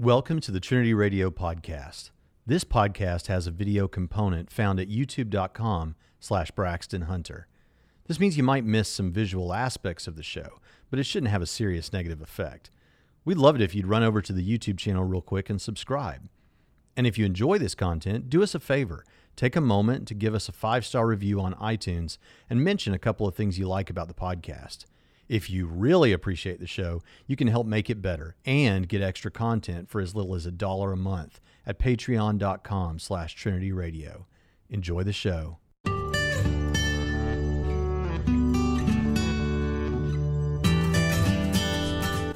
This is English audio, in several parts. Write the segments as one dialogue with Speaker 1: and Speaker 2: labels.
Speaker 1: Welcome to the Trinity Radio podcast. This podcast has a video component found at youtube.com slash Braxton Hunter. This means you might miss some visual aspects of the show, but it shouldn't have a serious negative effect. We'd love it if you'd run over to the YouTube channel real quick and subscribe. And if you enjoy this content, do us a favor. Take a moment to give us a five star review on iTunes and mention a couple of things you like about the podcast. If you really appreciate the show, you can help make it better and get extra content for as little as a dollar a month at patreon.com slash Trinity Radio. Enjoy the show.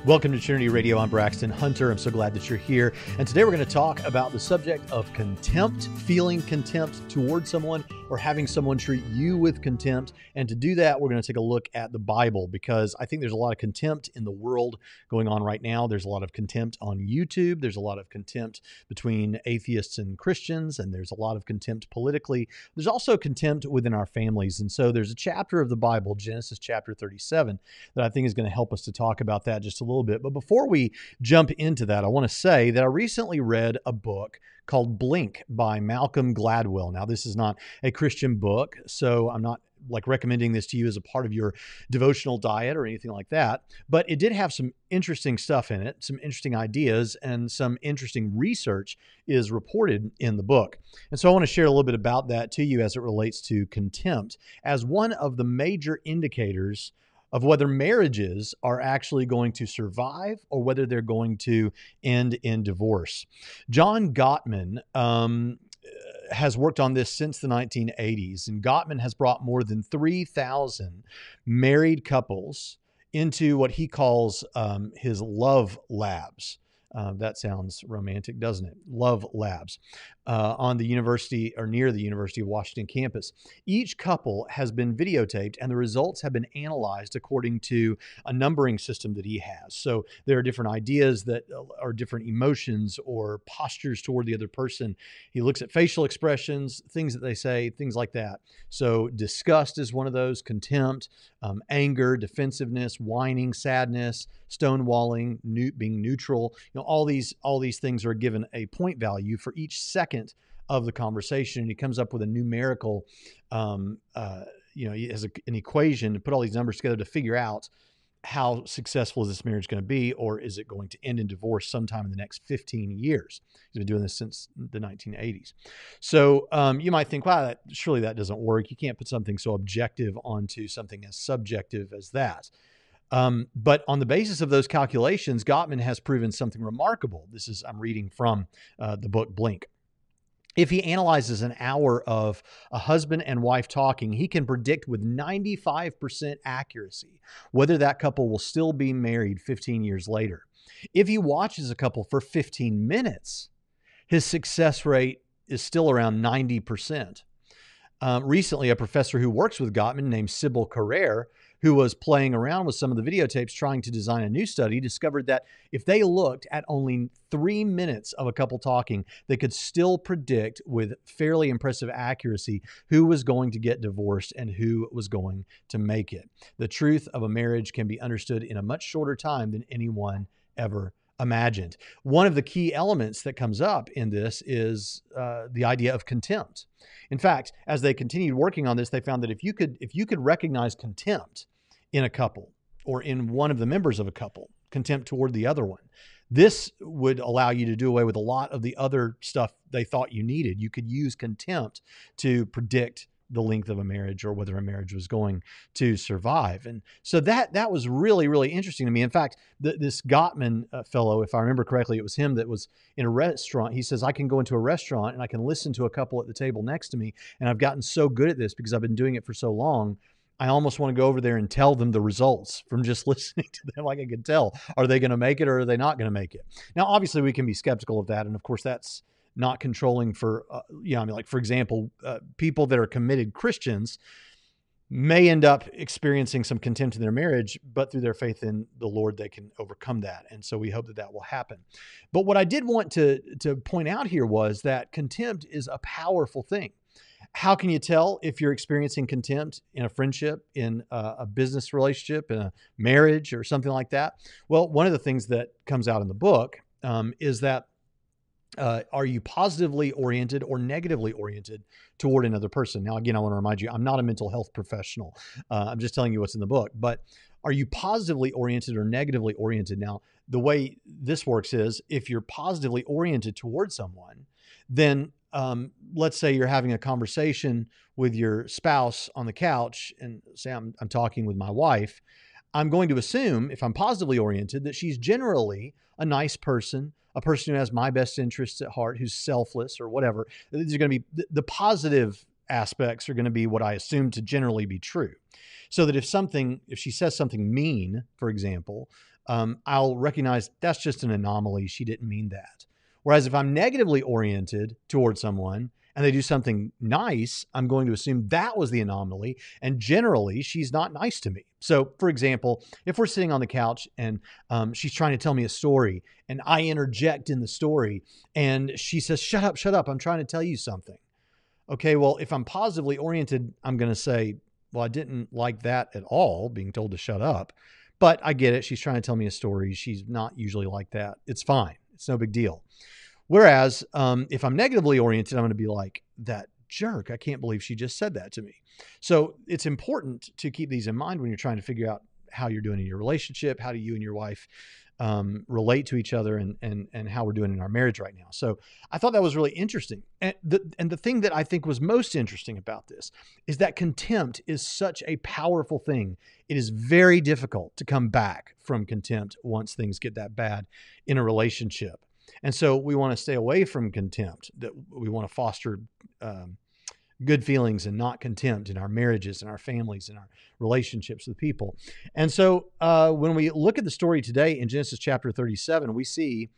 Speaker 1: Welcome to Trinity Radio. I'm Braxton Hunter. I'm so glad that you're here. And today we're going to talk about the subject of contempt, feeling contempt towards someone or having someone treat you with contempt. And to do that, we're going to take a look at the Bible because I think there's a lot of contempt in the world going on right now. There's a lot of contempt on YouTube. There's a lot of contempt between atheists and Christians, and there's a lot of contempt politically. There's also contempt within our families. And so there's a chapter of the Bible, Genesis chapter 37, that I think is going to help us to talk about that just a little little bit. But before we jump into that, I want to say that I recently read a book called Blink by Malcolm Gladwell. Now, this is not a Christian book, so I'm not like recommending this to you as a part of your devotional diet or anything like that. But it did have some interesting stuff in it, some interesting ideas, and some interesting research is reported in the book. And so I want to share a little bit about that to you as it relates to contempt as one of the major indicators of whether marriages are actually going to survive or whether they're going to end in divorce. John Gottman um, has worked on this since the 1980s, and Gottman has brought more than 3,000 married couples into what he calls um, his love labs. Uh, that sounds romantic, doesn't it? Love Labs uh, on the university or near the University of Washington campus. Each couple has been videotaped and the results have been analyzed according to a numbering system that he has. So there are different ideas that uh, are different emotions or postures toward the other person. He looks at facial expressions, things that they say, things like that. So disgust is one of those, contempt, um, anger, defensiveness, whining, sadness, stonewalling, new, being neutral. You know, all these all these things are given a point value for each second of the conversation, and he comes up with a numerical, um, uh, you know, he has a, an equation to put all these numbers together to figure out how successful is this marriage going to be, or is it going to end in divorce sometime in the next 15 years? He's been doing this since the 1980s. So um, you might think, wow, that, surely that doesn't work. You can't put something so objective onto something as subjective as that. Um, but on the basis of those calculations, Gottman has proven something remarkable. This is, I'm reading from uh, the book Blink. If he analyzes an hour of a husband and wife talking, he can predict with 95% accuracy whether that couple will still be married 15 years later. If he watches a couple for 15 minutes, his success rate is still around 90%. Um, recently, a professor who works with Gottman named Sybil Carrere who was playing around with some of the videotapes trying to design a new study, discovered that if they looked at only three minutes of a couple talking, they could still predict with fairly impressive accuracy who was going to get divorced and who was going to make it. The truth of a marriage can be understood in a much shorter time than anyone ever imagined. One of the key elements that comes up in this is uh, the idea of contempt. In fact, as they continued working on this, they found that if you could if you could recognize contempt in a couple or in one of the members of a couple, contempt toward the other one. This would allow you to do away with a lot of the other stuff they thought you needed. You could use contempt to predict the length of a marriage or whether a marriage was going to survive. And so that that was really really interesting to me. In fact, the, this Gottman uh, fellow, if I remember correctly, it was him that was in a restaurant. He says I can go into a restaurant and I can listen to a couple at the table next to me, and I've gotten so good at this because I've been doing it for so long I almost want to go over there and tell them the results from just listening to them. Like I can tell, are they going to make it or are they not going to make it? Now, obviously, we can be skeptical of that, and of course, that's not controlling for, uh, you know, I mean, like for example, uh, people that are committed Christians may end up experiencing some contempt in their marriage, but through their faith in the Lord, they can overcome that. And so we hope that that will happen. But what I did want to to point out here was that contempt is a powerful thing how can you tell if you're experiencing contempt in a friendship, in a, a, business relationship, in a marriage, or something like that? Well, one of the things that comes out in the book um, is that uh, are you positively oriented or negatively oriented toward another person? Now, again, I want to remind you, I'm not a mental health professional. Uh, I'm just telling you what's in the book. But are you positively oriented or negatively oriented? Now, the way this works is if you're positively oriented toward someone, then um, let's say you're having a conversation with your spouse on the couch, and say I'm, I'm talking with my wife. I'm going to assume, if I'm positively oriented, that she's generally a nice person, a person who has my best interests at heart, who's selfless or whatever. These are going to be the, positive aspects are going to be what I assume to generally be true. So that if something, if she says something mean, for example, um, I'll recognize that's just an anomaly. She didn't mean that. Whereas if I'm negatively oriented towards someone and they do something nice, I'm going to assume that was the anomaly. And generally, she's not nice to me. So, for example, if we're sitting on the couch and um, she's trying to tell me a story and I interject in the story and she says, Shut up, shut up, I'm trying to tell you something. Okay, well, if I'm positively oriented, I'm going to say, Well, I didn't like that at all, being told to shut up. But I get it. She's trying to tell me a story. She's not usually like that. It's fine. It's no big deal. Whereas um, if I'm negatively oriented, I'm going to be like, that jerk, I can't believe she just said that to me. So it's important to keep these in mind when you're trying to figure out how you're doing in your relationship. How do you and your wife um, relate to each other and, and, and how we're doing in our marriage right now. So I thought that was really interesting. And the, and the thing that I think was most interesting about this is that contempt is such a powerful thing. It is very difficult to come back from contempt once things get that bad in a relationship. And so we want to stay away from contempt. That we want to foster um, good feelings and not contempt in our marriages and our families and our relationships with people. And so uh, when we look at the story today in Genesis chapter 37, we see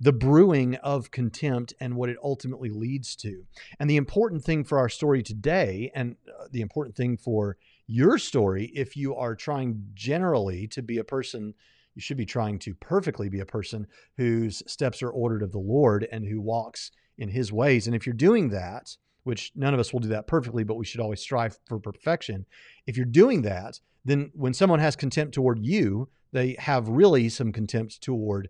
Speaker 1: the brewing of contempt and what it ultimately leads to. And the important thing for our story today, and uh, the important thing for your story, if you are trying generally to be a person you should be trying to perfectly be a person whose steps are ordered of the Lord and who walks in his ways. And if you're doing that, which none of us will do that perfectly, but we should always strive for perfection. If you're doing that, then when someone has contempt toward you, they have really some contempt toward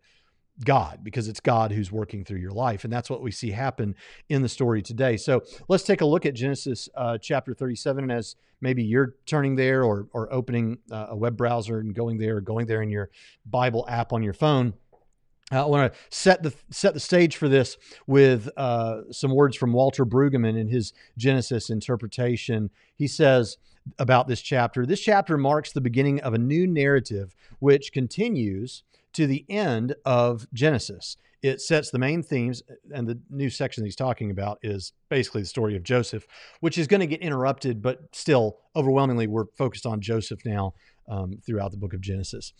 Speaker 1: God because it's God who's working through your life. And that's what we see happen in the story today. So let's take a look at Genesis uh, chapter 37. And as maybe you're turning there or, or opening uh, a web browser and going there or going there in your Bible app on your phone. I want to set the set the stage for this with uh, some words from Walter Brueggemann in his Genesis interpretation. He says about this chapter: This chapter marks the beginning of a new narrative, which continues to the end of Genesis. It sets the main themes and the new section he's talking about is basically the story of joseph which is going to get interrupted but still overwhelmingly we're focused on joseph now um, throughout the book of genesis.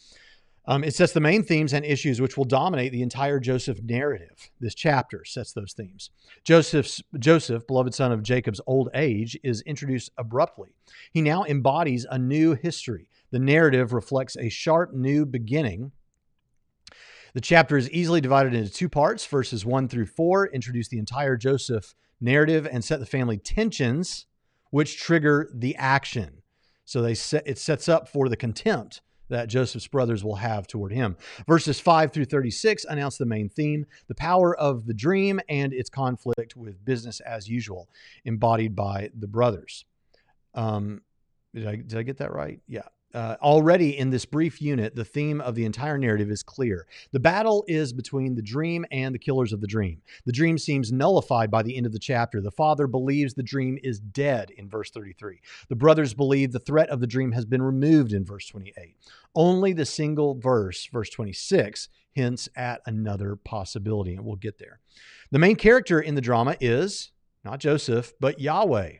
Speaker 1: Um, it sets the main themes and issues which will dominate the entire joseph narrative. This chapter sets those themes. Joseph's joseph beloved son of jacob's old age is introduced abruptly. He now embodies a new history. The narrative reflects a sharp new beginning the chapter is easily divided into two parts. Verses one through four introduce the entire Joseph narrative and set the family tensions, which trigger the action. So they set, it sets up for the contempt that Joseph's brothers will have toward him. Verses 5 through 36 announce the main theme the power of the dream and its conflict with business as usual, embodied by the brothers. Um, did I, did I get that right? Yeah. Uh, already in this brief unit, the theme of the entire narrative is clear. The battle is between the dream and the killers of the dream. The dream seems nullified by the end of the chapter. The father believes the dream is dead in verse 33. The brothers believe the threat of the dream has been removed in verse 28. Only the single verse, verse 26, hints at another possibility, and we'll get there. The main character in the drama is not Joseph, but Yahweh.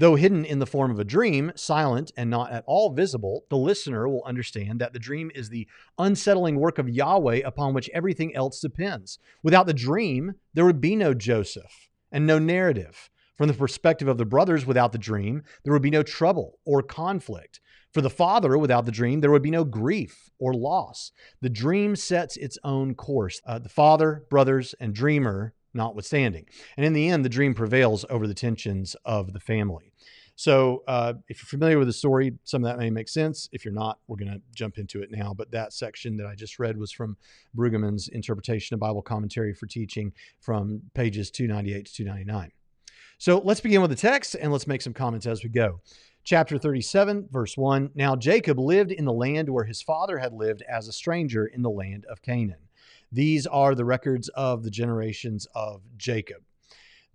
Speaker 1: Though hidden in the form of a dream, silent and not at all visible, the listener will understand that the dream is the unsettling work of Yahweh upon which everything else depends. Without the dream, there would be no Joseph and no narrative. From the perspective of the brothers, without the dream, there would be no trouble or conflict. For the father, without the dream, there would be no grief or loss. The dream sets its own course. Uh, the father, brothers, and dreamer notwithstanding. And in the end, the dream prevails over the tensions of the family. So, uh, if you're familiar with the story, some of that may make sense. If you're not, we're going to jump into it now. But that section that I just read was from Brueggemann's interpretation of Bible commentary for teaching from pages 298 to 299. So, let's begin with the text and let's make some comments as we go. Chapter 37, verse 1 Now Jacob lived in the land where his father had lived as a stranger in the land of Canaan. These are the records of the generations of Jacob.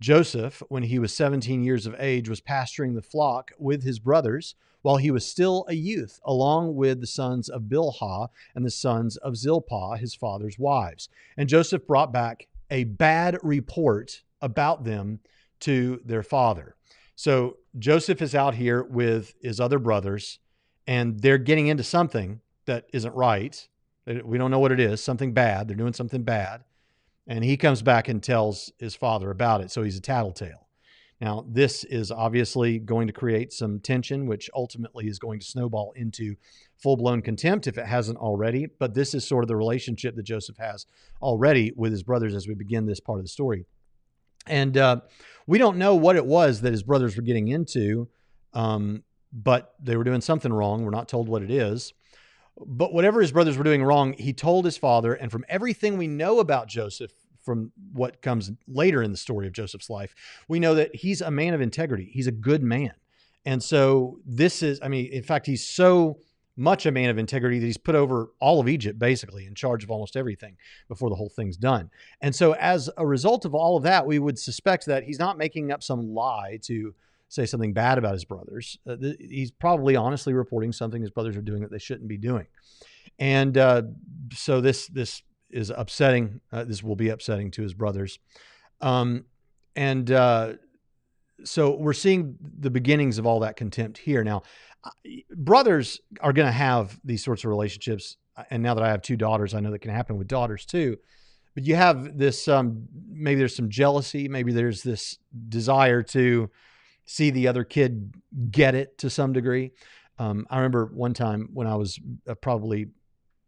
Speaker 1: Joseph, when he was 17 years of age, was pasturing the flock with his brothers while he was still a youth, along with the sons of Bilhah and the sons of Zilpah, his father's wives. And Joseph brought back a bad report about them to their father. So Joseph is out here with his other brothers, and they're getting into something that isn't right. We don't know what it is, something bad. They're doing something bad. And he comes back and tells his father about it. So he's a tattletale. Now, this is obviously going to create some tension, which ultimately is going to snowball into full blown contempt if it hasn't already. But this is sort of the relationship that Joseph has already with his brothers as we begin this part of the story. And uh, we don't know what it was that his brothers were getting into, um, but they were doing something wrong. We're not told what it is. But whatever his brothers were doing wrong, he told his father. And from everything we know about Joseph, from what comes later in the story of Joseph's life, we know that he's a man of integrity. He's a good man. And so this is, I mean, in fact, he's so much a man of integrity that he's put over all of Egypt, basically, in charge of almost everything before the whole thing's done. And so, as a result of all of that, we would suspect that he's not making up some lie to say something bad about his brothers. Uh, th- he's probably honestly reporting something his brothers are doing that they shouldn't be doing. And uh, so this this is upsetting. Uh, this will be upsetting to his brothers. Um, and uh, so we're seeing the beginnings of all that contempt here. Now, brothers are going to have these sorts of relationships. And now that I have two daughters, I know that can happen with daughters too. But you have this um, maybe there's some jealousy, maybe there's this desire to see the other kid get it to some degree. Um, I remember one time when I was uh, probably,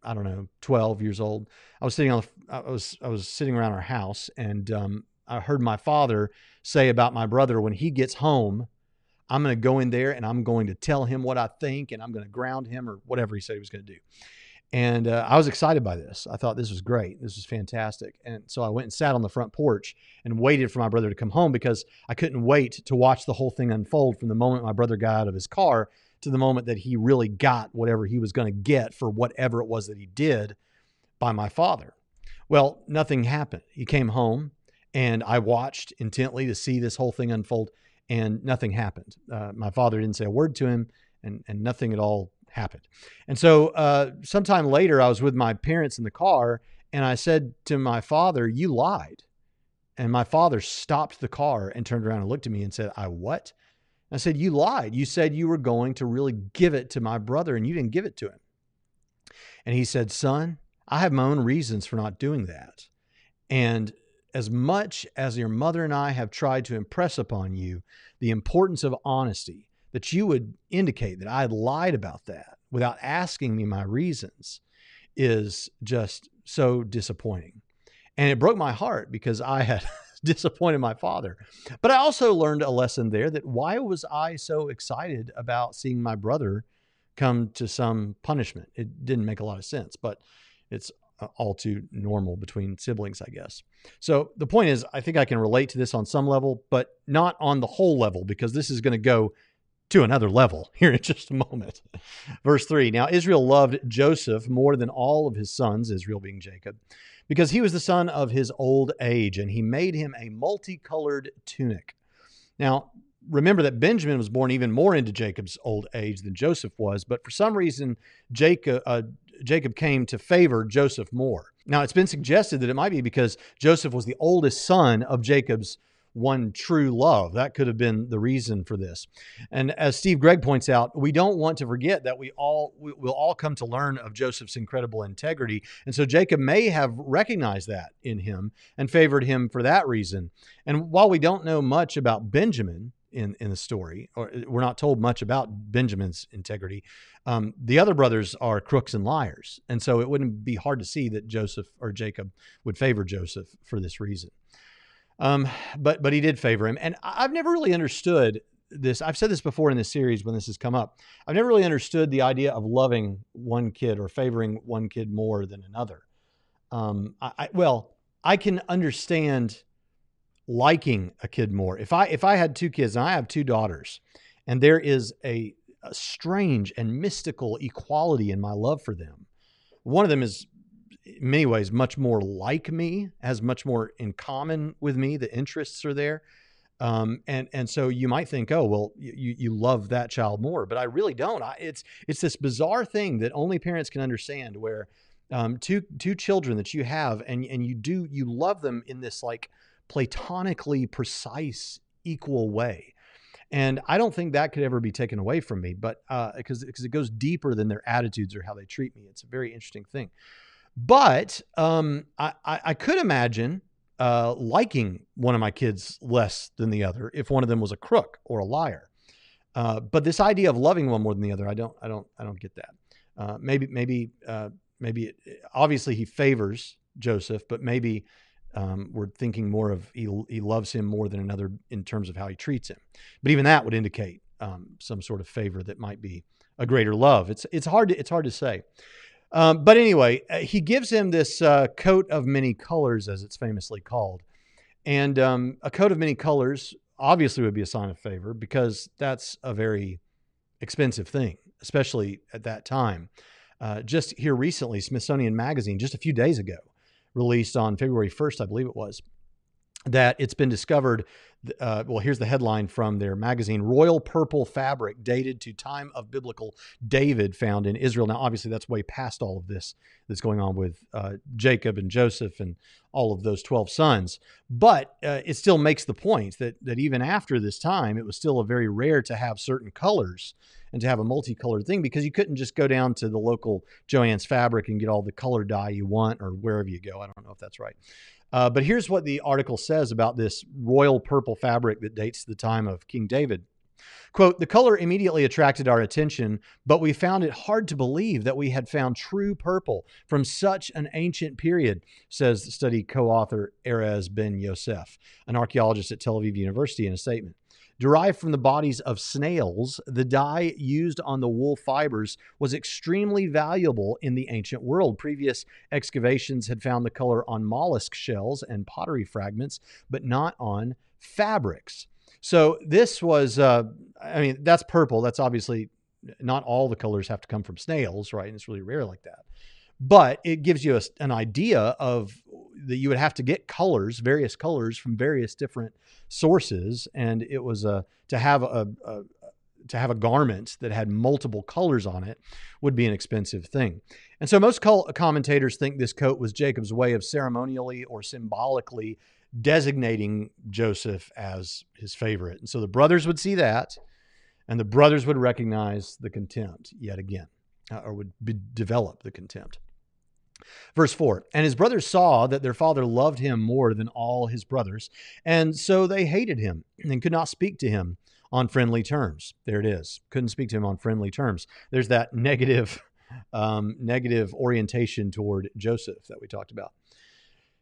Speaker 1: I don't know, 12 years old, I was sitting on, the, I was, I was sitting around our house and um, I heard my father say about my brother when he gets home, I'm going to go in there and I'm going to tell him what I think and I'm going to ground him or whatever he said he was going to do. And uh, I was excited by this. I thought this was great. This was fantastic. And so I went and sat on the front porch and waited for my brother to come home because I couldn't wait to watch the whole thing unfold from the moment my brother got out of his car to the moment that he really got whatever he was going to get for whatever it was that he did by my father. Well, nothing happened. He came home and I watched intently to see this whole thing unfold and nothing happened. Uh, my father didn't say a word to him and, and nothing at all happened. And so, uh, sometime later, I was with my parents in the car, and I said to my father, "You lied." And my father stopped the car and turned around and looked at me and said, "I what?" I said, "You lied. You said you were going to really give it to my brother, and you didn't give it to him." And he said, "Son, I have my own reasons for not doing that." And as much as your mother and I have tried to impress upon you the importance of honesty, that you would indicate that I lied about that without asking me my reasons is just so disappointing. And it broke my heart because I had disappointed my father. But I also learned a lesson there that why was I so excited about seeing my brother come to some punishment? It didn't make a lot of sense, but it's uh, all too normal between siblings, I guess. So the point is, I think I can relate to this on some level, but not on the whole level because this is going to go to another level here in just a moment. Verse 3 Now Israel loved Joseph more than all of his sons, Israel being Jacob, because he was the son of his old age, and he made him a multicolored tunic. Now, remember that Benjamin was born even more into Jacob's old age than Joseph was, but for some reason, Jacob, uh, Jacob came to favor Joseph more. Now, it's been suggested that it might be because Joseph was the oldest son of Jacob's one true love. That could have been the reason for this. And as Steve Gregg points out, we don't want to forget that we all we will all come to learn of Joseph's incredible integrity. And so Jacob may have recognized that in him and favored him for that reason. And while we don't know much about Benjamin, in in the story, or we're not told much about Benjamin's integrity. Um, the other brothers are crooks and liars, and so it wouldn't be hard to see that Joseph or Jacob would favor Joseph for this reason. Um, but but he did favor him, and I've never really understood this. I've said this before in this series when this has come up. I've never really understood the idea of loving one kid or favoring one kid more than another. Um, I, I well, I can understand liking a kid more. If I if I had two kids and I have two daughters, and there is a, a strange and mystical equality in my love for them. One of them is in many ways much more like me, has much more in common with me. The interests are there. Um, and and so you might think, oh well, you you love that child more, but I really don't. I, it's it's this bizarre thing that only parents can understand, where um, two two children that you have, and and you do you love them in this like platonically precise, equal way. And I don't think that could ever be taken away from me, but because uh, because it goes deeper than their attitudes or how they treat me. It's a very interesting thing. But um, I, I, could imagine uh, liking one of my kids less than the other if one of them was a crook or a liar. Uh, but this idea of loving one more than the other, I don't, I don't, I don't get that. Uh, maybe, maybe, uh, maybe. It, obviously, he favors Joseph, but maybe um, we're thinking more of he, he loves him more than another in terms of how he treats him. But even that would indicate um, some sort of favor that might be a greater love. It's it's hard to it's hard to say. Um, but anyway, uh, he gives him this uh, coat of many colors, as it's famously called. And um, a coat of many colors obviously would be a sign of favor because that's a very expensive thing, especially at that time. Uh, just here recently, Smithsonian Magazine, just a few days ago, released on February 1st, I believe it was, that it's been discovered. Uh, well, here's the headline from their magazine Royal Purple Fabric, dated to time of biblical David, found in Israel. Now, obviously, that's way past all of this that's going on with uh, Jacob and Joseph and all of those 12 sons. But uh, it still makes the point that, that even after this time, it was still a very rare to have certain colors and to have a multicolored thing because you couldn't just go down to the local Jo-Ann's Fabric and get all the color dye you want or wherever you go. I don't know if that's right. Uh, but here's what the article says about this royal purple fabric that dates to the time of King David. Quote, the color immediately attracted our attention, but we found it hard to believe that we had found true purple from such an ancient period, says study co author Erez Ben Yosef, an archaeologist at Tel Aviv University, in a statement. Derived from the bodies of snails, the dye used on the wool fibers was extremely valuable in the ancient world. Previous excavations had found the color on mollusk shells and pottery fragments, but not on fabrics. So this was, uh, I mean, that's purple. That's obviously not all the colors have to come from snails, right? And it's really rare like that. But it gives you a, an idea of that you would have to get colors, various colors from various different sources, and it was a to have a, a to have a garment that had multiple colors on it would be an expensive thing. And so most commentators think this coat was Jacob's way of ceremonially or symbolically designating Joseph as his favorite. And so the brothers would see that, and the brothers would recognize the contempt yet again, uh, or would develop the contempt. Verse 4 And his brothers saw that their father loved him more than all his brothers, and so they hated him and could not speak to him on friendly terms. There it is. Couldn't speak to him on friendly terms. There's that negative, um, negative orientation toward Joseph that we talked about.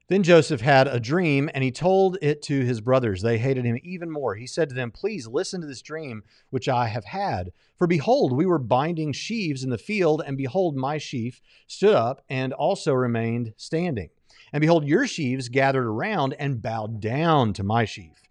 Speaker 1: Then Joseph had a dream, and he told it to his brothers. They hated him even more. He said to them, Please listen to this dream which I have had. For behold, we were binding sheaves in the field, and behold, my sheaf stood up and also remained standing. And behold, your sheaves gathered around and bowed down to my sheaf.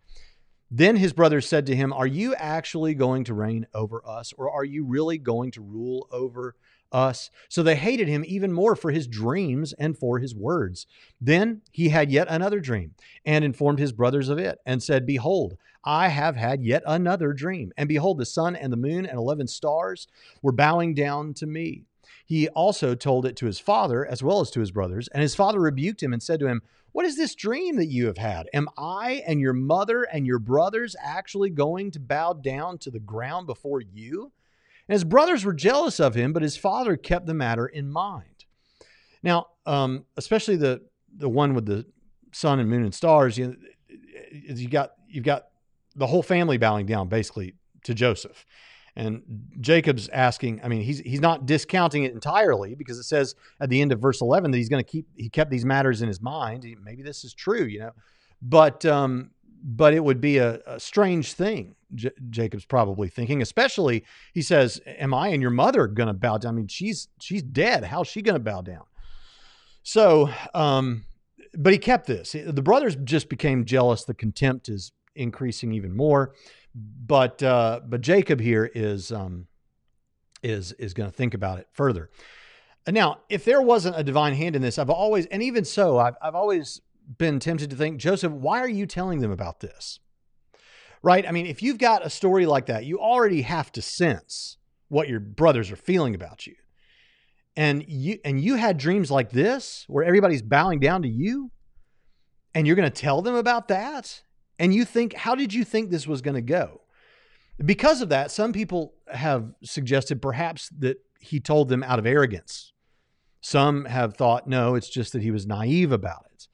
Speaker 1: Then his brothers said to him, Are you actually going to reign over us, or are you really going to rule over us. So they hated him even more for his dreams and for his words. Then he had yet another dream and informed his brothers of it and said, Behold, I have had yet another dream. And behold, the sun and the moon and 11 stars were bowing down to me. He also told it to his father as well as to his brothers. And his father rebuked him and said to him, What is this dream that you have had? Am I and your mother and your brothers actually going to bow down to the ground before you? And his brothers were jealous of him, but his father kept the matter in mind. Now, um, especially the the one with the sun and moon and stars, you know, you got you've got the whole family bowing down basically to Joseph. And Jacob's asking, I mean, he's he's not discounting it entirely because it says at the end of verse 11 that he's going to keep he kept these matters in his mind. Maybe this is true, you know. But um but it would be a, a strange thing. J- Jacob's probably thinking, especially he says, "Am I and your mother going to bow down?" I mean, she's she's dead. How's she going to bow down? So, um, but he kept this. The brothers just became jealous. The contempt is increasing even more. But uh, but Jacob here is um, is is going to think about it further. Now, if there wasn't a divine hand in this, I've always, and even so, I've, I've always been tempted to think, Joseph, why are you telling them about this? Right? I mean, if you've got a story like that, you already have to sense what your brothers are feeling about you. And you and you had dreams like this where everybody's bowing down to you and you're going to tell them about that? And you think, how did you think this was going to go? Because of that, some people have suggested perhaps that he told them out of arrogance. Some have thought, no, it's just that he was naive about it.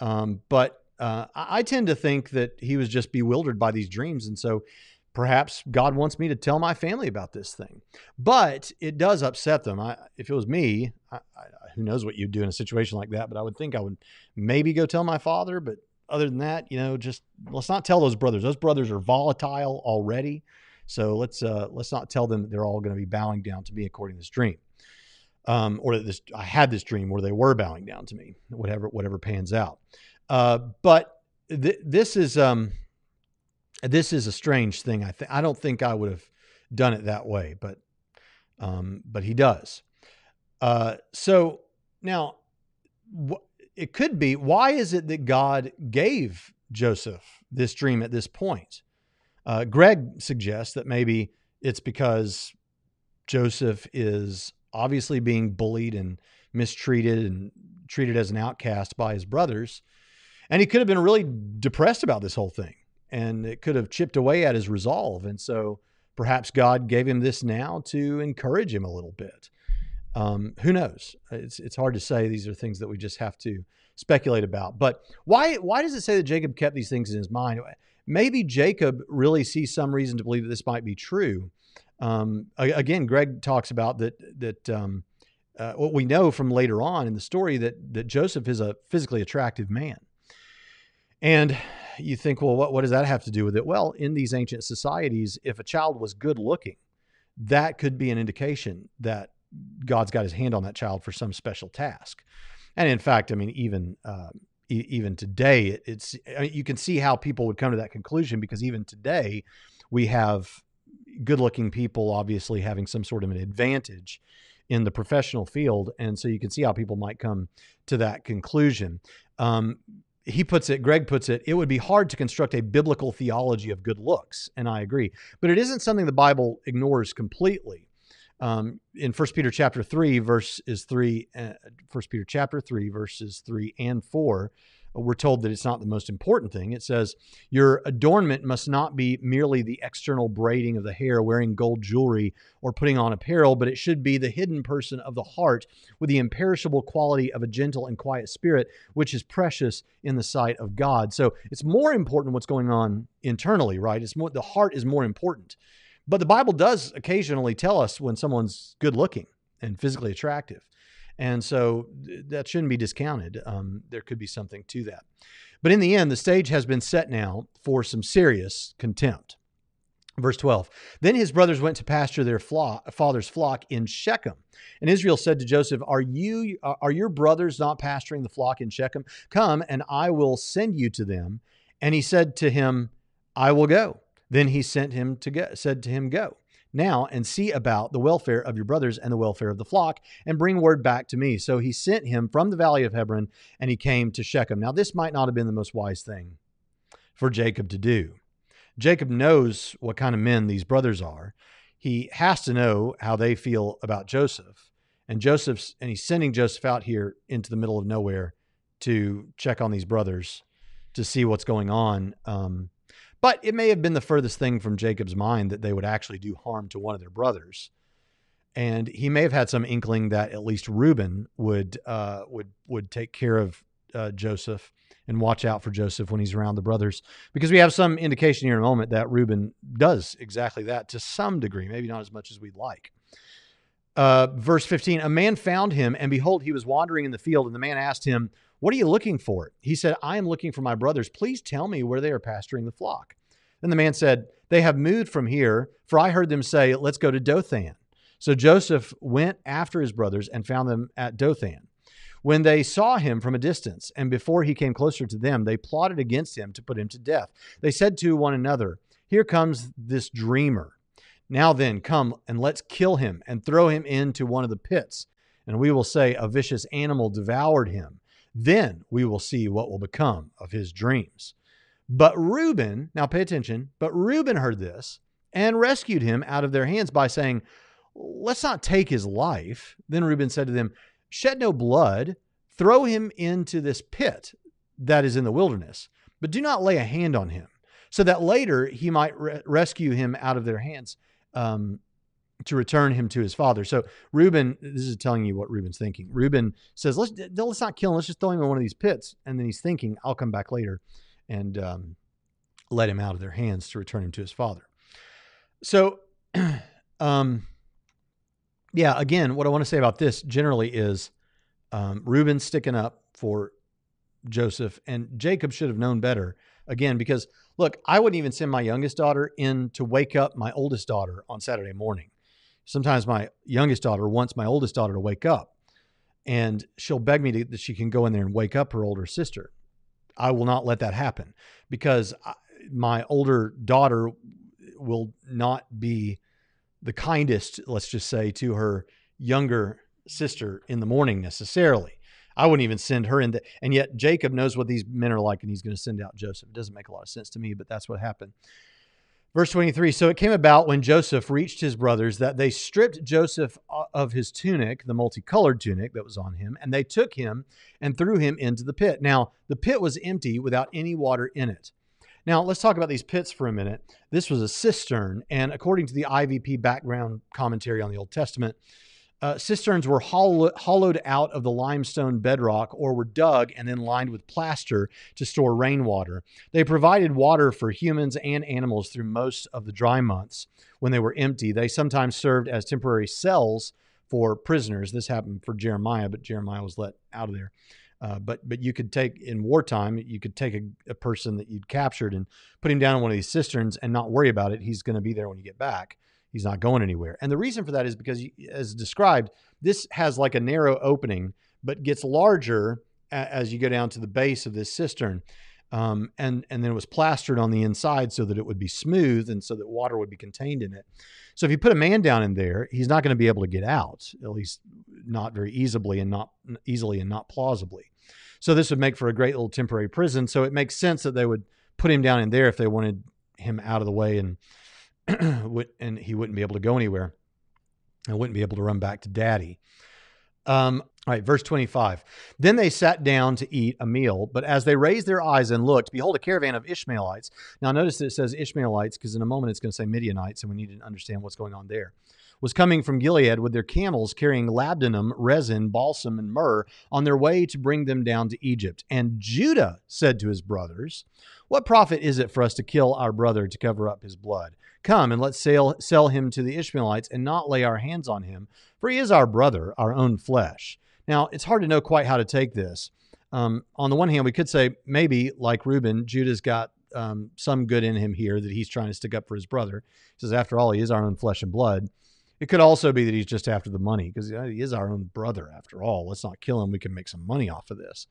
Speaker 1: Um, but uh, I tend to think that he was just bewildered by these dreams. And so perhaps God wants me to tell my family about this thing. But it does upset them. I, if it was me, I, I, who knows what you'd do in a situation like that, but I would think I would maybe go tell my father. But other than that, you know, just let's not tell those brothers. Those brothers are volatile already. So let's uh, let's not tell them that they're all going to be bowing down to me according to this dream, um, or this I had this dream where they were bowing down to me. Whatever whatever pans out, uh, but th- this is um, this is a strange thing. I think I don't think I would have done it that way, but um, but he does. Uh, so now, wh- it could be why is it that God gave Joseph this dream at this point? Uh, Gregg suggests that maybe it's because Joseph is obviously being bullied and mistreated and treated as an outcast by his brothers. And he could have been really depressed about this whole thing and it could have chipped away at his resolve. And so perhaps God gave him this now to encourage him a little bit. Um, who knows? It's, it's hard to say. These are things that we just have to speculate about. But why, why does it say that Jacob kept these things in his mind? maybe Jacob really sees some reason to believe that this might be true. Um, again, Gregg talks about that that um, uh, what we know from later on in the story that that Joseph is a physically attractive man, and you think, well, what what does that have to do with it? Well, in these ancient societies, if a child was good looking, that could be an indication that God's got His hand on that child for some special task. And in fact, I mean, even uh, even today, it's I mean, you can see how people would come to that conclusion because even today, we have good-looking people obviously having some sort of an advantage in the professional field, and so you can see how people might come to that conclusion. Um, he puts it, Gregg puts it, it would be hard to construct a biblical theology of good looks, and I agree. But it isn't something the Bible ignores completely um, in First Peter chapter three, verses three, uh, First Peter chapter three, verses three and four, we're told that it's not the most important thing. It says, Your adornment must not be merely the external braiding of the hair, wearing gold jewelry, or putting on apparel, but it should be the hidden person of the heart with the imperishable quality of a gentle and quiet spirit, which is precious in the sight of God. So it's more important what's going on internally, right? It's more, the heart is more important. But the Bible does occasionally tell us when someone's good looking and physically attractive. And so that shouldn't be discounted. Um, there could be something to that. But in the end, the stage has been set now for some serious contempt. Verse 12 Then his brothers went to pasture their flock, father's flock in Shechem. And Israel said to Joseph, Are you are your brothers not pasturing the flock in Shechem? Come, and I will send you to them. And he said to him, I will go. Then he sent him to go, said to him, Go now and see about the welfare of your brothers and the welfare of the flock, and bring word back to me. So he sent him from the valley of Hebron, and he came to Shechem. Now, this might not have been the most wise thing for Jacob to do. Jacob knows what kind of men these brothers are. He has to know how they feel about Joseph. And Joseph's and he's sending Joseph out here into the middle of nowhere to check on these brothers to see what's going on. Um, but it may have been the furthest thing from Jacob's mind that they would actually do harm to one of their brothers. And he may have had some inkling that at least Reuben would uh, would would take care of uh, Joseph and watch out for Joseph when he's around the brothers, because we have some indication here in a moment that Reuben does exactly that to some degree, maybe not as much as we'd like. Uh, verse 15 A man found him, and behold, he was wandering in the field, and the man asked him, What are you looking for? He said, I am looking for my brothers. Please tell me where they are pasturing the flock. Then the man said, They have moved from here, for I heard them say, Let's go to Dothan. So Joseph went after his brothers and found them at Dothan. When they saw him from a distance, and before he came closer to them, they plotted against him to put him to death. They said to one another, Here comes this dreamer. Now then, come and let's kill him and throw him into one of the pits. And we will say, A vicious animal devoured him. Then we will see what will become of his dreams. But Reuben, now pay attention, but Reuben heard this and rescued him out of their hands by saying, Let's not take his life. Then Reuben said to them, Shed no blood, throw him into this pit that is in the wilderness, but do not lay a hand on him, so that later he might re- rescue him out of their hands um, to return him to his father. So Reuben, this is telling you what Reuben's thinking. Reuben says, let's, let's not kill him. Let's just throw him in one of these pits. And then he's thinking, I'll come back later and um, let him out of their hands to return him to his father. So, um, yeah, again, what I want to say about this generally is um, Reuben sticking up for Joseph, and Jacob should have known better. Again, because look, I wouldn't even send my youngest daughter in to wake up my oldest daughter on Saturday morning. Sometimes my youngest daughter wants my oldest daughter to wake up, and she'll beg me to, that she can go in there and wake up her older sister. I will not let that happen because I, my older daughter will not be the kindest, let's just say, to her younger sister in the morning necessarily. I wouldn't even send her in. The, and yet Jacob knows what these men are like, and he's going to send out Joseph. It doesn't make a lot of sense to me, but that's what happened. Verse 23 So it came about when Joseph reached his brothers that they stripped Joseph of his tunic, the multicolored tunic that was on him, and they took him and threw him into the pit. Now, the pit was empty without any water in it. Now, let's talk about these pits for a minute. This was a cistern, and according to the IVP background commentary on the Old Testament, uh, cisterns were hollow, hollowed out of the limestone bedrock or were dug and then lined with plaster to store rainwater. They provided water for humans and animals through most of the dry months when they were empty. They sometimes served as temporary cells for prisoners. This happened for Jeremiah, but Jeremiah was let out of there. Uh, but but you could take in wartime, you could take a, a, person that you'd captured and put him down in one of these cisterns and not worry about it. He's going to be there when you get back. He's not going anywhere. And the reason for that is because, as described, this has like a narrow opening, but gets larger as you go down to the base of this cistern. Um, and and then it was plastered on the inside so that it would be smooth and so that water would be contained in it. So if you put a man down in there, he's not going to be able to get out, at least not very easily and not easily and not plausibly. So this would make for a great little temporary prison. So it makes sense that they would put him down in there if they wanted him out of the way and and he wouldn't be able to go anywhere and wouldn't be able to run back to daddy. Um, all right, verse 25. Then they sat down to eat a meal, but as they raised their eyes and looked, behold, a caravan of Ishmaelites. Now, notice that it says Ishmaelites because in a moment it's going to say Midianites, and we need to understand what's going on there. Was coming from Gilead with their camels carrying labdanum, resin, balsam, and myrrh on their way to bring them down to Egypt. And Judah said to his brothers, What profit is it for us to kill our brother to cover up his blood? Come and let's sell, sell him to the Ishmaelites and not lay our hands on him, for he is our brother, our own flesh. Now, it's hard to know quite how to take this. Um, on the one hand, we could say maybe, like Reuben, Judah's got um, some good in him here that he's trying to stick up for his brother. He says, after all, he is our own flesh and blood. It could also be that he's just after the money because he is our own brother after all. Let's not kill him. We can make some money off of this.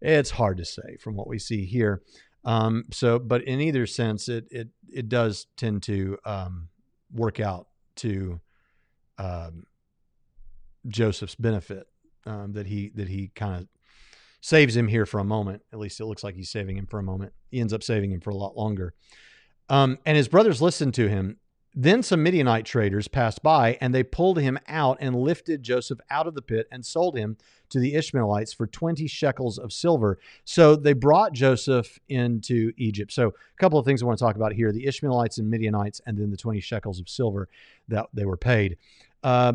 Speaker 1: It's hard to say from what we see here. Um, so, but in either sense, it it it does tend to um, work out to um, Joseph's benefit um, that he that he kind of saves him here for a moment. At least it looks like he's saving him for a moment. He ends up saving him for a lot longer. Um, and his brothers listen to him. Then some Midianite traders passed by, and they pulled him out and lifted Joseph out of the pit and sold him to the Ishmaelites for 20 shekels of silver. So they brought Joseph into Egypt. So, a couple of things I want to talk about here the Ishmaelites and Midianites, and then the 20 shekels of silver that they were paid. Uh,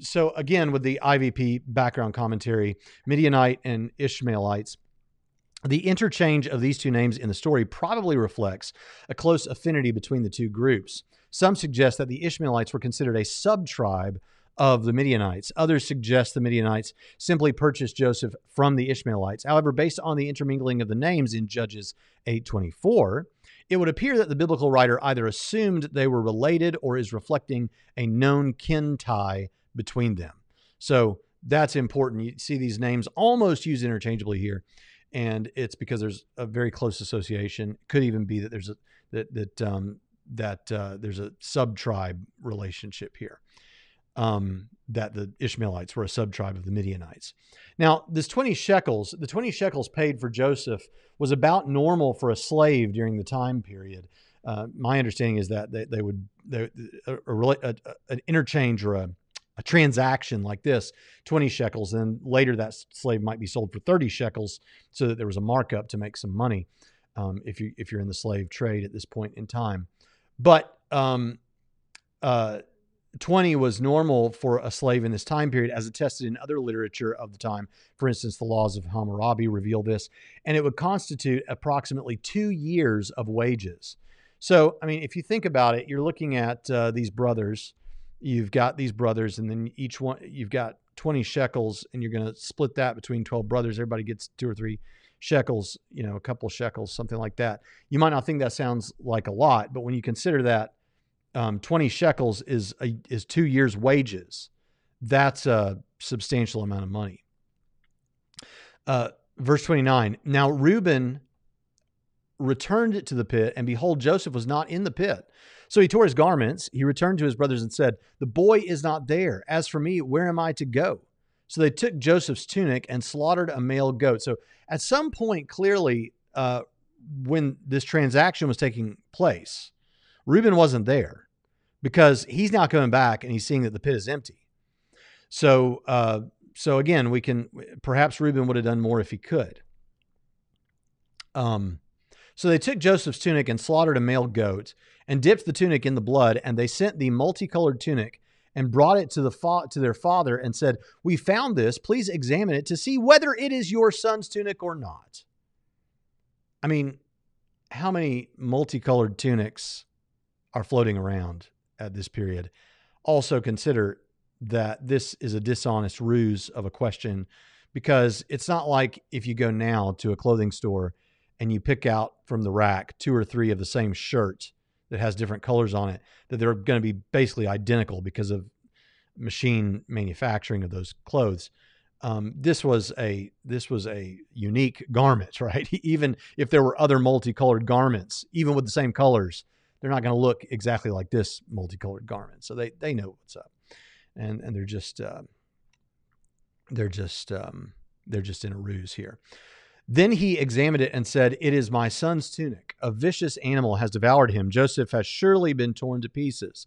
Speaker 1: so, again, with the IVP background commentary, Midianite and Ishmaelites. The interchange of these two names in the story probably reflects a close affinity between the two groups. Some suggest that the Ishmaelites were considered a sub tribe of the Midianites. Others suggest the Midianites simply purchased Joseph from the Ishmaelites. However, based on the intermingling of the names in Judges 8:24, it would appear that the biblical writer either assumed they were related or is reflecting a known kin tie between them. So that's important. You see these names almost used interchangeably here, and it's because there's a very close association. Could even be that there's a that that um, that uh, there's a sub tribe relationship here. Um, that the Ishmaelites were a sub tribe of the Midianites. Now, this 20 shekels, the 20 shekels paid for Joseph was about normal for a slave during the time period. Uh, my understanding is that they, they would, they, a, a, a, an interchange or a, a transaction like this, 20 shekels, and later that slave might be sold for 30 shekels so that there was a markup to make some money um, if, you, if you're in the slave trade at this point in time. But um, uh, 20 was normal for a slave in this time period, as attested in other literature of the time. For instance, the laws of Hammurabi reveal this, and it would constitute approximately two years of wages. So, I mean, if you think about it, you're looking at uh, these brothers. You've got these brothers, and then each one, you've got 20 shekels, and you're going to split that between 12 brothers. Everybody gets two or three shekels, you know, a couple shekels, something like that. You might not think that sounds like a lot, but when you consider that um, 20 shekels is a, is two years' wages. That's a substantial amount of money. Uh, verse 29 Now Reuben returned it to the pit, and behold, Joseph was not in the pit. So he tore his garments. He returned to his brothers and said, The boy is not there. As for me, where am I to go? So they took Joseph's tunic and slaughtered a male goat. So at some point, clearly, uh, when this transaction was taking place, Reuben wasn't there because he's now coming back and he's seeing that the pit is empty. So, uh, so again, we can perhaps Reuben would have done more if he could. Um, so they took Joseph's tunic and slaughtered a male goat and dipped the tunic in the blood, and they sent the multicolored tunic and brought it to the fa- to their father and said, "We found this. Please examine it to see whether it is your son's tunic or not." I mean, how many multicolored tunics are floating around? at this period. Also consider that this is a dishonest ruse of a question because it's not like if you go now to a clothing store and you pick out from the rack two or three of the same shirt that has different colors on it that they're going to be basically identical because of machine manufacturing of those clothes. Um, this was a this was a unique garment, right? even if there were other multicolored garments, even with the same colors, they're not going to look exactly like this multicolored garment. So they they know what's up, and and they're just uh, they're just um, they're just in a ruse here. Then he examined it and said, It is my son's tunic. A vicious animal has devoured him. Joseph has surely been torn to pieces.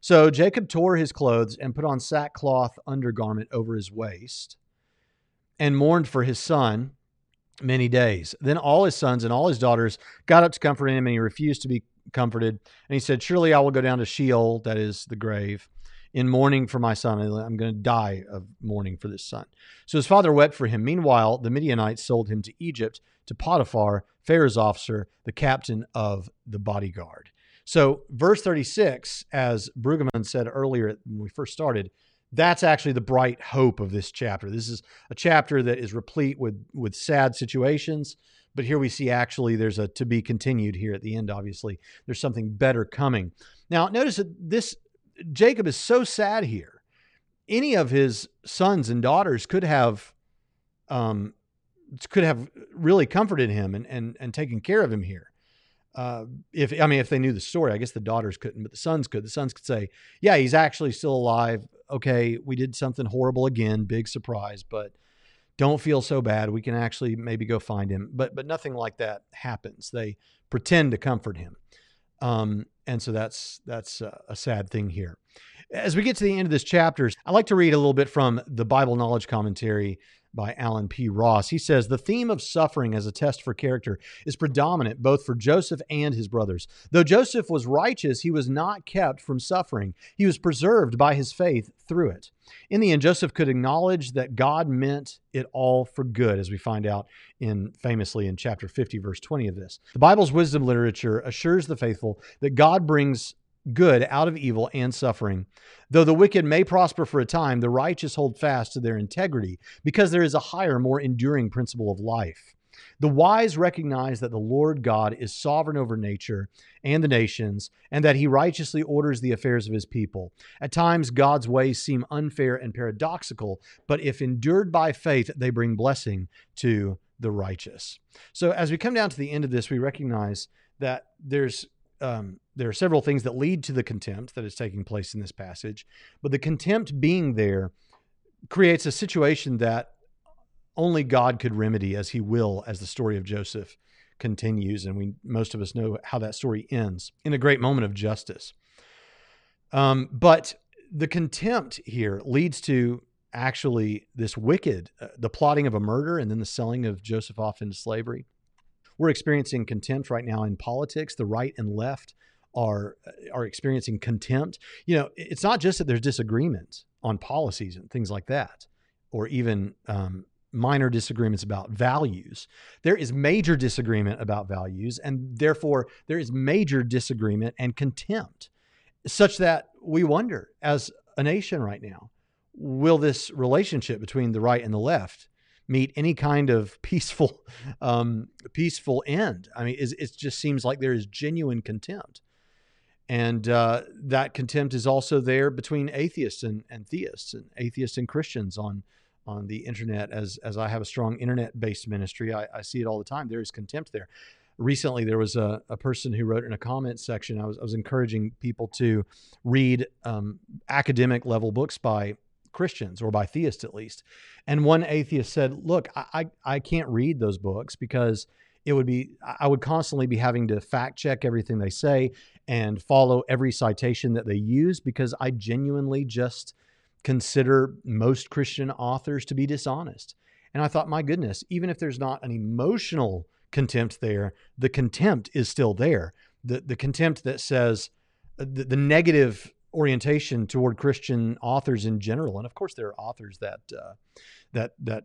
Speaker 1: So Jacob tore his clothes and put on sackcloth undergarment over his waist and mourned for his son many days. Then all his sons and all his daughters got up to comfort him, and he refused to be comforted. And he said, Surely I will go down to Sheol, that is the grave, in mourning for my son. I'm going to die of mourning for this son. So his father wept for him. Meanwhile, the Midianites sold him to Egypt, to Potiphar, Pharaoh's officer, the captain of the bodyguard. So, verse 36, as Brueggemann said earlier when we first started, that's actually the bright hope of this chapter. This is a chapter that is replete with, with sad situations, but here we see actually there's a to be continued here at the end, obviously. There's something better coming. Now, notice that this Jacob is so sad here. Any of his sons and daughters could have um, could have really comforted him and, and, and taken care of him here. Uh, if I mean, if they knew the story, I guess the daughters couldn't, but the sons could. The sons could say, "Yeah, he's actually still alive. Okay, we did something horrible again, big surprise, but don't feel so bad. We can actually maybe go find him. But but nothing like that happens. They pretend to comfort him, um, and so that's that's a, sad thing here. As we get to the end of this chapter, I like to read a little bit from the Bible Knowledge Commentary by Allen P. Ross. He says the theme of suffering as a test for character is predominant both for Joseph and his brothers. Though Joseph was righteous, he was not kept from suffering. He was preserved by his faith through it. In the end, Joseph could acknowledge that God meant it all for good, as we find out in famously in chapter 50, verse 20 of this. The Bible's wisdom literature assures the faithful that God brings good out of evil and suffering. Though the wicked may prosper for a time, the righteous hold fast to their integrity because there is a higher, more enduring principle of life. The wise recognize that the Lord God is sovereign over nature and the nations, and that he righteously orders the affairs of his people. At times, God's ways seem unfair and paradoxical, but if endured by faith, they bring blessing to the righteous. So, as we come down to the end of this, we recognize that there's um, there are several things that lead to the contempt that is taking place in this passage, but the contempt being there creates a situation that only God could remedy as he will as the story of Joseph continues and we most of us know how that story ends in a great moment of justice. Um, but the contempt here leads to actually this wicked uh, the plotting of a murder and then the selling of Joseph off into slavery. We're experiencing contempt right now in politics. The right and left are are experiencing contempt. You know, it's not just that there's disagreement on policies and things like that, or even um, minor disagreements about values. There is major disagreement about values, and therefore there is major disagreement and contempt, such that we wonder as a nation right now will this relationship between the right and the left meet any kind of peaceful um, peaceful end i mean it just seems like there is genuine contempt and uh, that contempt is also there between atheists and, and theists and atheists and christians on on the internet as as I have a strong internet based ministry. I, I, see it all the time. There is contempt there. Recently, there was a, a person who wrote in a comment section. I was, I was encouraging people to read um, academic level books by Christians or by theists at least. And one atheist said, "Look, I, I, I can't read those books because." It would be, I would constantly be having to fact check everything they say and follow every citation that they use because I genuinely just consider most Christian authors to be dishonest. And I thought, my goodness, even if there's not an emotional contempt there, the contempt is still there. The, the contempt that says the, the negative orientation toward Christian authors in general. And of course, there are authors that, uh, that, that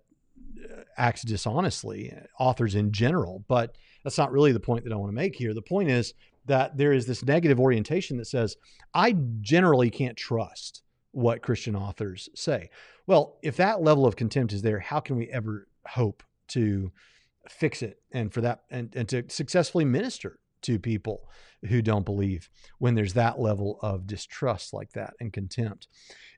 Speaker 1: uh, acts dishonestly, authors in general, but that's not really the point that I want to make here. The point is that there is this negative orientation that says, I generally can't trust what Christian authors say. Well, if that level of contempt is there, how can we ever hope to fix it and for that and, and to successfully minister to people who don't believe when there's that level of distrust like that and contempt.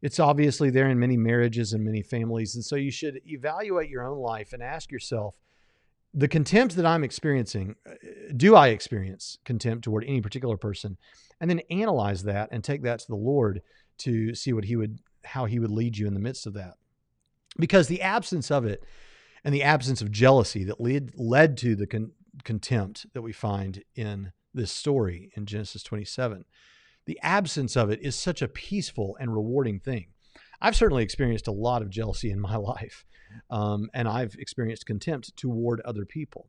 Speaker 1: It's obviously there in many marriages and many families. And so you should evaluate your own life and ask yourself the contempt that I'm experiencing, uh, do I experience contempt toward any particular person? And then analyze that and take that to the Lord to see what he would how he would lead you in the midst of that. Because the absence of it and the absence of jealousy that led led to the con- contempt that we find in this story in Genesis 27. The absence of it is such a peaceful and rewarding thing. I've certainly experienced a lot of jealousy in my life, um, and I've experienced contempt toward other people.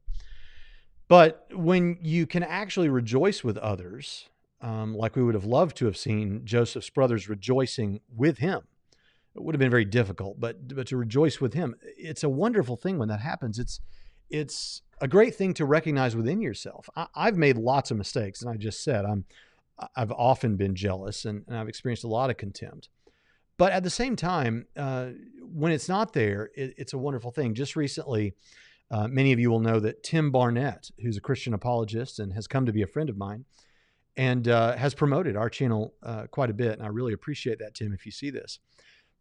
Speaker 1: But when you can actually rejoice with others um, like we would have loved to have seen Joseph's brothers rejoicing with him. It would have been very difficult, but but to rejoice with him, it's a wonderful thing when that happens. It's it's a great thing to recognize within yourself. I, have made lots of mistakes, and I just said I'm I've often been jealous, and, and I've experienced a lot of contempt. But at the same time, uh, when it's not there, it, it's a wonderful thing. Just recently, uh, many of you will know that Tim Barnett, who's a Christian apologist and has come to be a friend of mine, and uh, has promoted our channel uh, quite a bit. And I really appreciate that, Tim, if you see this.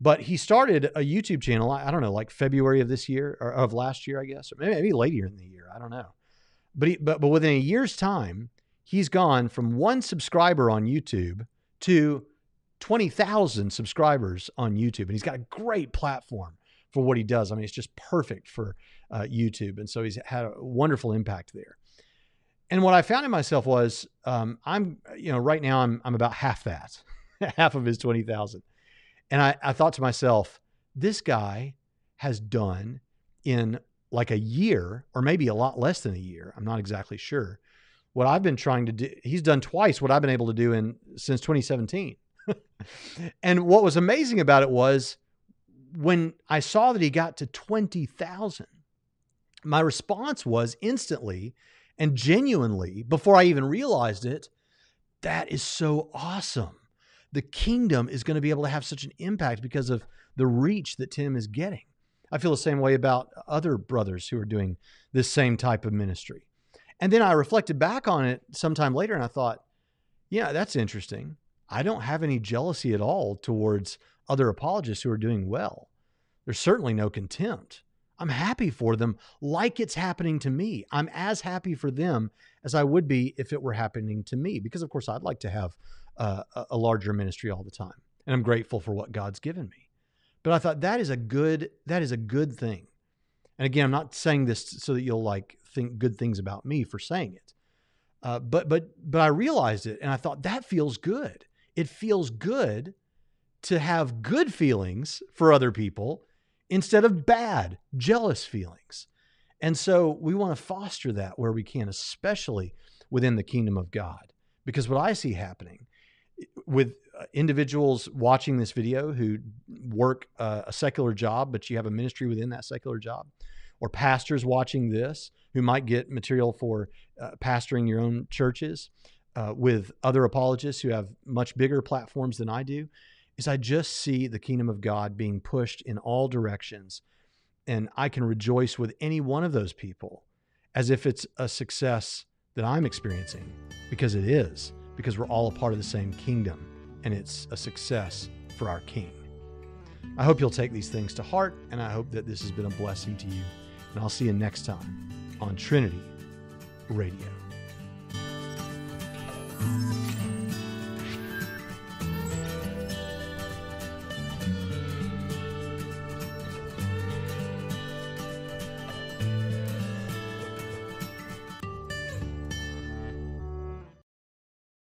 Speaker 1: But he started a YouTube channel, I don't know, like February of this year or of last year, I guess, or maybe, maybe later in the year. I don't know. But, he, but, but within a year's time, he's gone from one subscriber on YouTube to 20,000 subscribers on YouTube. And he's got a great platform for what he does. I mean, it's just perfect for uh, YouTube. And so he's had a wonderful impact there and what I found in myself was um, I'm, you know, right now I'm, I'm about half that, half of his 20,000. And I, I thought to myself, this guy has done in like a year or maybe a lot less than a year. I'm not exactly sure what I've been trying to do. He's done twice what I've been able to do in since 2017. and what was amazing about it was when I saw that he got to 20,000, my response was instantly and genuinely, before I even realized it, that is so awesome. The kingdom is going to be able to have such an impact because of the reach that Tim is getting. I feel the same way about other brothers who are doing this same type of ministry. And then I reflected back on it sometime later and I thought, yeah, that's interesting. I don't have any jealousy at all towards other apologists who are doing well. There's certainly no contempt. I'm happy for them like it's happening to me. I'm as happy for them as I would be if it were happening to me, because of course I'd like to have a larger ministry all the time. And I'm grateful for what God's given me. But I thought that is a good that is a good thing. And again, I'm not saying this so that you'll like think good things about me for saying it. Uh, but but but I realized it and I thought that feels good. It feels good to have good feelings for other people instead of bad, jealous feelings. And so we want to foster that where we can, especially within the kingdom of God. Because what I see happening with uh, individuals watching this video who work uh, a secular job, but you have a ministry within that secular job, or pastors watching this who might get material for uh, pastoring your own churches, uh, with other apologists who have much bigger platforms than I do, is I just see the kingdom of God being pushed in all directions. And I can rejoice with any one of those people as if it's a success that I'm experiencing, because it is, because we're all a part of the same kingdom and it's a success for our King. I hope you'll take these things to heart, and I hope that this has been a blessing to you. And I'll see you next time on Trinity Radio.